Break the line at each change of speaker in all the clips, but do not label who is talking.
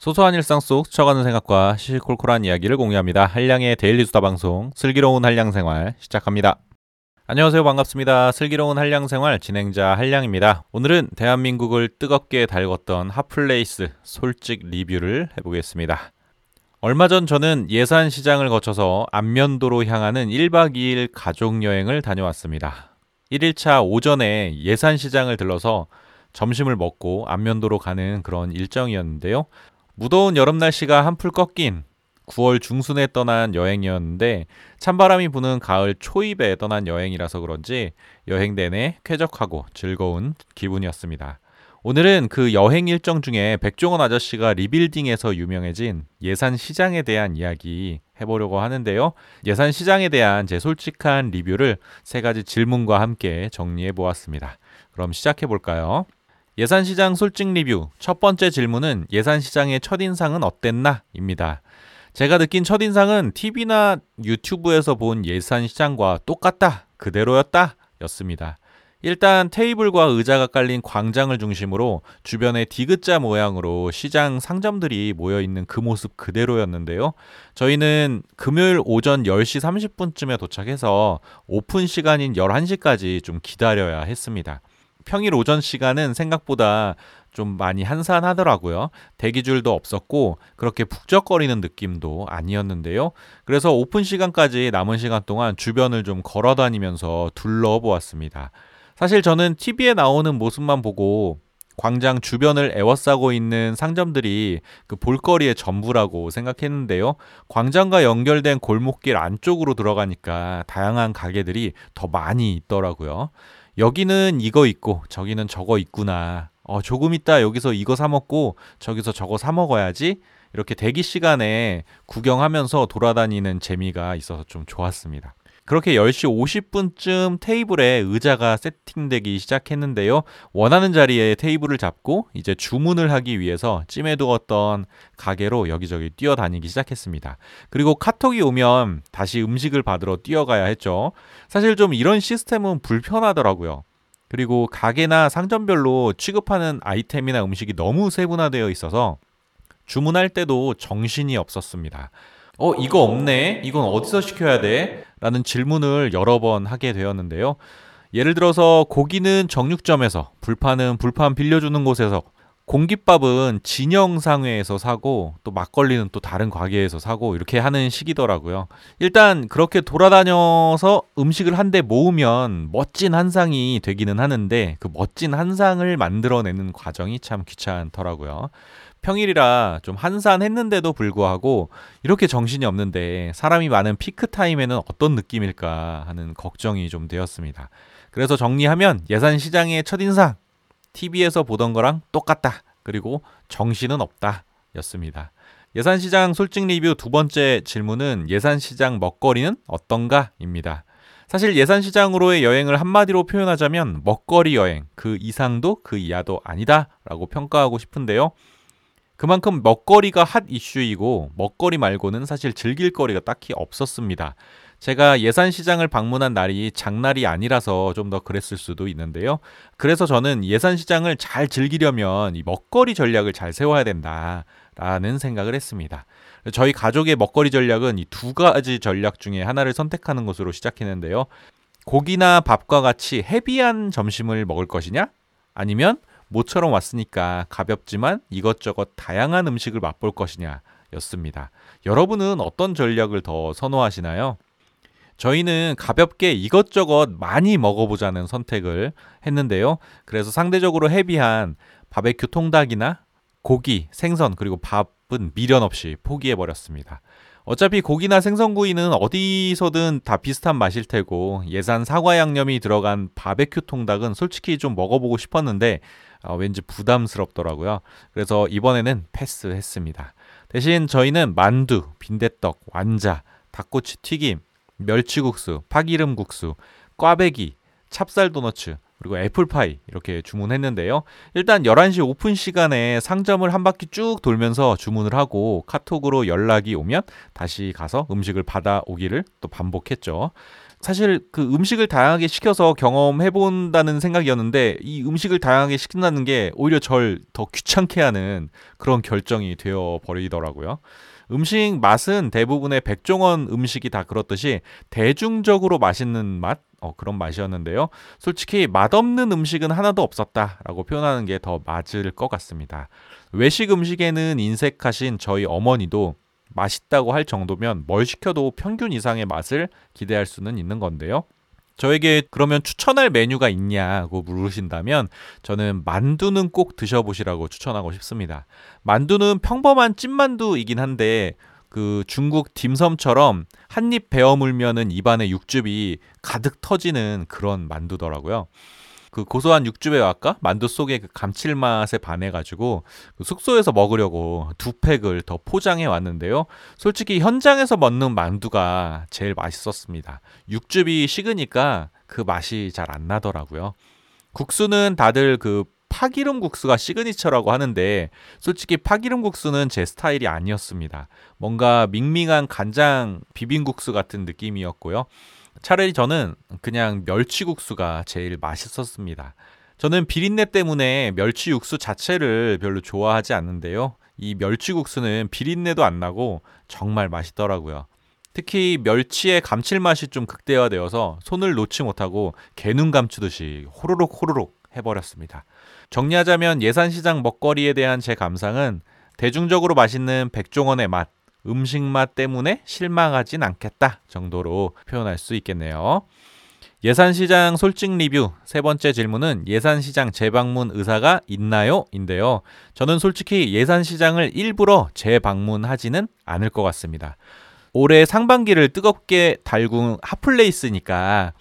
소소한 일상 속 스쳐가는 생각과 시시콜콜한 이야기를 공유합니다. 한량의 데일리 수다 방송 슬기로운 한량 생활 시작합니다. 안녕하세요. 반갑습니다. 슬기로운 한량 생활 진행자 한량입니다. 오늘은 대한민국을 뜨겁게 달궜던 핫플레이스 솔직 리뷰를 해보겠습니다. 얼마 전 저는 예산 시장을 거쳐서 안면도로 향하는 1박 2일 가족 여행을 다녀왔습니다. 1일차 오전에 예산 시장을 들러서 점심을 먹고 안면도로 가는 그런 일정이었는데요. 무더운 여름 날씨가 한풀 꺾인 9월 중순에 떠난 여행이었는데 찬바람이 부는 가을 초입에 떠난 여행이라서 그런지 여행 내내 쾌적하고 즐거운 기분이었습니다. 오늘은 그 여행 일정 중에 백종원 아저씨가 리빌딩에서 유명해진 예산 시장에 대한 이야기 해보려고 하는데요. 예산 시장에 대한 제 솔직한 리뷰를 세 가지 질문과 함께 정리해 보았습니다. 그럼 시작해 볼까요? 예산시장 솔직 리뷰. 첫 번째 질문은 예산시장의 첫인상은 어땠나? 입니다. 제가 느낀 첫인상은 TV나 유튜브에서 본 예산시장과 똑같다, 그대로였다, 였습니다. 일단 테이블과 의자가 깔린 광장을 중심으로 주변에 디귿자 모양으로 시장 상점들이 모여 있는 그 모습 그대로였는데요. 저희는 금요일 오전 10시 30분쯤에 도착해서 오픈 시간인 11시까지 좀 기다려야 했습니다. 평일 오전 시간은 생각보다 좀 많이 한산하더라고요. 대기줄도 없었고 그렇게 북적거리는 느낌도 아니었는데요. 그래서 오픈 시간까지 남은 시간 동안 주변을 좀 걸어 다니면서 둘러보았습니다. 사실 저는 TV에 나오는 모습만 보고 광장 주변을 에워싸고 있는 상점들이 그 볼거리의 전부라고 생각했는데요. 광장과 연결된 골목길 안쪽으로 들어가니까 다양한 가게들이 더 많이 있더라고요. 여기는 이거 있고 저기는 저거 있구나. 어, 조금 있다 여기서 이거 사 먹고 저기서 저거 사 먹어야지. 이렇게 대기 시간에 구경하면서 돌아다니는 재미가 있어서 좀 좋았습니다. 그렇게 10시 50분쯤 테이블에 의자가 세팅되기 시작했는데요. 원하는 자리에 테이블을 잡고 이제 주문을 하기 위해서 찜해 두었던 가게로 여기저기 뛰어다니기 시작했습니다. 그리고 카톡이 오면 다시 음식을 받으러 뛰어가야 했죠. 사실 좀 이런 시스템은 불편하더라고요. 그리고 가게나 상점별로 취급하는 아이템이나 음식이 너무 세분화되어 있어서 주문할 때도 정신이 없었습니다. 어, 이거 없네? 이건 어디서 시켜야 돼? 라는 질문을 여러 번 하게 되었는데요. 예를 들어서 고기는 정육점에서, 불판은 불판 빌려주는 곳에서, 공깃밥은 진영상회에서 사고 또 막걸리는 또 다른 가게에서 사고 이렇게 하는 식이더라고요. 일단 그렇게 돌아다녀서 음식을 한 대 모으면 멋진 한 상이 되기는 하는데 그 멋진 한 상을 만들어내는 과정이 참 귀찮더라고요. 평일이라 좀 한산했는데도 불구하고 이렇게 정신이 없는데 사람이 많은 피크 타임에는 어떤 느낌일까 하는 걱정이 좀 되었습니다. 그래서 정리하면 예산 시장의 첫인상 TV에서 보던 거랑 똑같다. 그리고 정신은 없다. 였습니다. 예산 시장 솔직 리뷰 두 번째 질문은 예산 시장 먹거리는 어떤가? 입니다. 사실 예산 시장으로의 여행을 한마디로 표현하자면 먹거리 여행, 그 이상도 그 이하도 아니다 라고 평가하고 싶은데요. 그만큼 먹거리가 핫 이슈이고 먹거리 말고는 사실 즐길 거리가 딱히 없었습니다. 제가 예산 시장을 방문한 날이 장날이 아니라서 좀 더 그랬을 수도 있는데요. 그래서 저는 예산 시장을 잘 즐기려면 이 먹거리 전략을 잘 세워야 된다라는 생각을 했습니다. 저희 가족의 먹거리 전략은 이 두 가지 전략 중에 하나를 선택하는 것으로 시작했는데요. 고기나 밥과 같이 헤비한 점심을 먹을 것이냐? 아니면 모처럼 왔으니까 가볍지만 이것저것 다양한 음식을 맛볼 것이냐 였습니다. 여러분은 어떤 전략을 더 선호하시나요? 저희는 가볍게 이것저것 많이 먹어보자는 선택을 했는데요. 그래서 상대적으로 헤비한 바베큐 통닭이나 고기, 생선, 그리고 밥은 미련 없이 포기해버렸습니다. 어차피 고기나 생선구이는 어디서든 다 비슷한 맛일 테고 예산 사과 양념이 들어간 바베큐 통닭은 솔직히 좀 먹어보고 싶었는데 어, 왠지 부담스럽더라고요. 그래서 이번에는 패스했습니다. 대신 저희는 만두, 빈대떡, 완자, 닭꼬치 튀김, 멸치국수, 파기름국수, 꽈배기, 찹쌀 도너츠, 그리고 애플파이 이렇게 주문했는데요. 일단 11시 오픈 시간에 상점을 한 바퀴 쭉 돌면서 주문을 하고 카톡으로 연락이 오면 다시 가서 음식을 받아오기를 또 반복했죠. 사실 그 음식을 다양하게 시켜서 경험해 본다는 생각이었는데 이 음식을 다양하게 시킨다는 게 오히려 절 더 귀찮게 하는 그런 결정이 되어 버리더라고요. 음식 맛은 대부분의 백종원 음식이 다 그렇듯이 대중적으로 맛있는 맛 어, 그런 맛이었는데요. 솔직히 맛없는 음식은 하나도 없었다라고 표현하는 게 더 맞을 것 같습니다. 외식 음식에는 인색하신 저희 어머니도 맛있다고 할 정도면 뭘 시켜도 평균 이상의 맛을 기대할 수는 있는 건데요. 저에게 그러면 추천할 메뉴가 있냐고 물으신다면 저는 만두는 꼭 드셔보시라고 추천하고 싶습니다. 만두는 평범한 찐만두이긴 한데 그 중국 딤섬처럼 한 입 베어 물면은 입안에 육즙이 가득 터지는 그런 만두더라고요. 그 고소한 육즙의 아까 만두 속에 그 감칠맛에 반해가지고 그 숙소에서 먹으려고 두 팩을 더 포장해 왔는데요. 솔직히 현장에서 먹는 만두가 제일 맛있었습니다. 육즙이 식으니까 그 맛이 잘 안 나더라고요. 국수는 다들 그 파기름 국수가 시그니처라고 하는데 솔직히 파기름 국수는 제 스타일이 아니었습니다. 뭔가 밍밍한 간장 비빔국수 같은 느낌이었고요. 차라리 저는 그냥 멸치국수가 제일 맛있었습니다. 저는 비린내 때문에 멸치 육수 자체를 별로 좋아하지 않는데요. 이 멸치국수는 비린내도 안 나고 정말 맛있더라고요. 특히 멸치의 감칠맛이 좀 극대화되어서 손을 놓지 못하고 개눈 감추듯이 호로록 호로록 해버렸습니다. 정리하자면 예산시장 먹거리에 대한 제 감상은 대중적으로 맛있는 백종원의 맛, 음식 맛 때문에 실망하진 않겠다 정도로 표현할 수 있겠네요. 예산시장 솔직 리뷰 세 번째 질문은 예산시장 재방문 의사가 있나요? 인데요. 저는 솔직히 예산시장을 일부러 재방문하지는 않을 것 같습니다. 올해 상반기를 뜨겁게 달군 핫플레이스니까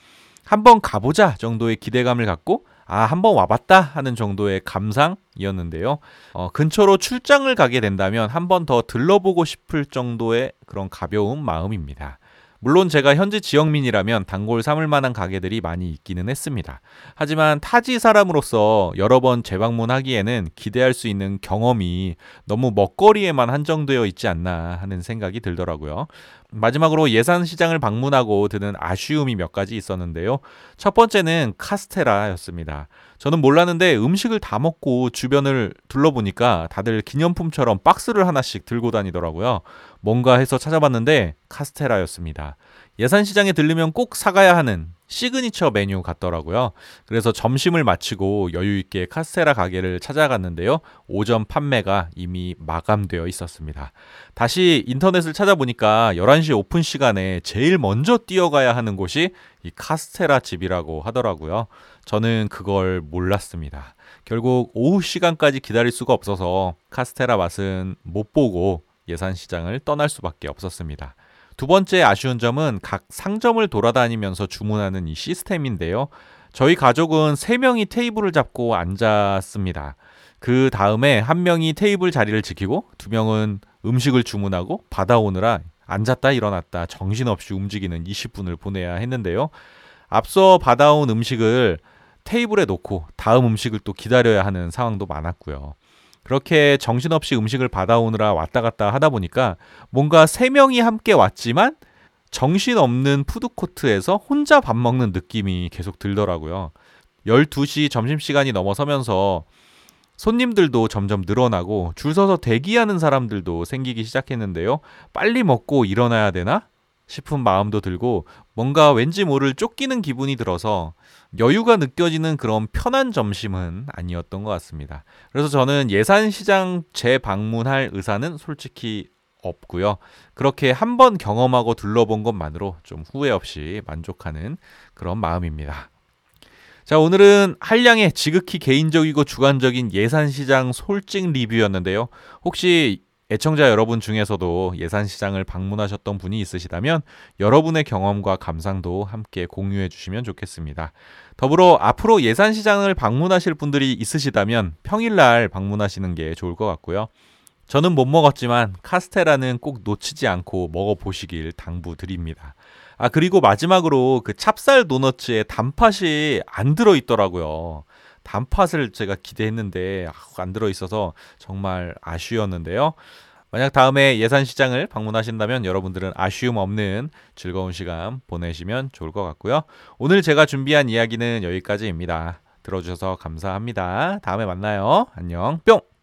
한번 가보자 정도의 기대감을 갖고 아, 한번 와봤다 하는 정도의 감상이었는데요. 어, 근처로 출장을 가게 된다면 한 번 더 들러보고 싶을 정도의 그런 가벼운 마음입니다. 물론 제가 현지 지역민이라면 단골 삼을 만한 가게들이 많이 있기는 했습니다. 하지만 타지 사람으로서 여러 번 재방문하기에는 기대할 수 있는 경험이 너무 먹거리에만 한정되어 있지 않나 하는 생각이 들더라고요. 마지막으로 예산 시장을 방문하고 드는 아쉬움이 몇 가지 있었는데요. 첫 번째는 카스테라였습니다. 저는 몰랐는데 음식을 다 먹고 주변을 둘러보니까 다들 기념품처럼 박스를 하나씩 들고 다니더라고요. 뭔가 해서 찾아봤는데 카스테라였습니다. 예산 시장에 들르면 꼭 사가야 하는 시그니처 메뉴 같더라고요. 그래서 점심을 마치고 여유있게 카스테라 가게를 찾아갔는데요. 오전 판매가 이미 마감되어 있었습니다. 다시 인터넷을 찾아보니까 11시 오픈 시간에 제일 먼저 뛰어가야 하는 곳이 이 카스테라 집이라고 하더라고요. 저는 그걸 몰랐습니다. 결국 오후 시간까지 기다릴 수가 없어서 카스테라 맛은 못 보고 예산 시장을 떠날 수밖에 없었습니다. 두 번째 아쉬운 점은 각 상점을 돌아다니면서 주문하는 이 시스템인데요. 저희 가족은 세 명이 테이블을 잡고 앉았습니다. 그 다음에 한 명이 테이블 자리를 지키고 두 명은 음식을 주문하고 받아오느라 앉았다 일어났다 정신없이 움직이는 20분을 보내야 했는데요. 앞서 받아온 음식을 테이블에 놓고 다음 음식을 또 기다려야 하는 상황도 많았고요. 그렇게 정신없이 음식을 받아오느라 왔다 갔다 하다 보니까 뭔가 세 명이 함께 왔지만 정신없는 푸드코트에서 혼자 밥 먹는 느낌이 계속 들더라고요. 12시 점심시간이 넘어서면서 손님들도 점점 늘어나고 줄 서서 대기하는 사람들도 생기기 시작했는데요. 빨리 먹고 일어나야 되나? 싶은 마음도 들고 뭔가 왠지 모를 쫓기는 기분이 들어서 여유가 느껴지는 그런 편한 점심은 아니었던 것 같습니다. 그래서 저는 예산 시장 재방문할 의사는 솔직히 없고요. 그렇게 한번 경험하고 둘러본 것만으로 좀 후회 없이 만족하는 그런 마음입니다. 자, 오늘은 한량의 지극히 개인적이고 주관적인 예산 시장 솔직 리뷰였는데요. 혹시 애청자 여러분 중에서도 예산 시장을 방문하셨던 분이 있으시다면 여러분의 경험과 감상도 함께 공유해 주시면 좋겠습니다. 더불어 앞으로 예산 시장을 방문하실 분들이 있으시다면 평일날 방문하시는 게 좋을 것 같고요. 저는 못 먹었지만 카스테라는 꼭 놓치지 않고 먹어보시길 당부드립니다. 아, 그리고 마지막으로 그 찹쌀 도너츠에 단팥이 안 들어있더라고요. 단팥을 제가 기대했는데 안 들어 있어서 정말 아쉬웠는데요. 만약 다음에 예산 시장을 방문하신다면 여러분들은 아쉬움 없는 즐거운 시간 보내시면 좋을 것 같고요. 오늘 제가 준비한 이야기는 여기까지입니다. 들어주셔서 감사합니다. 다음에 만나요. 안녕. 뿅!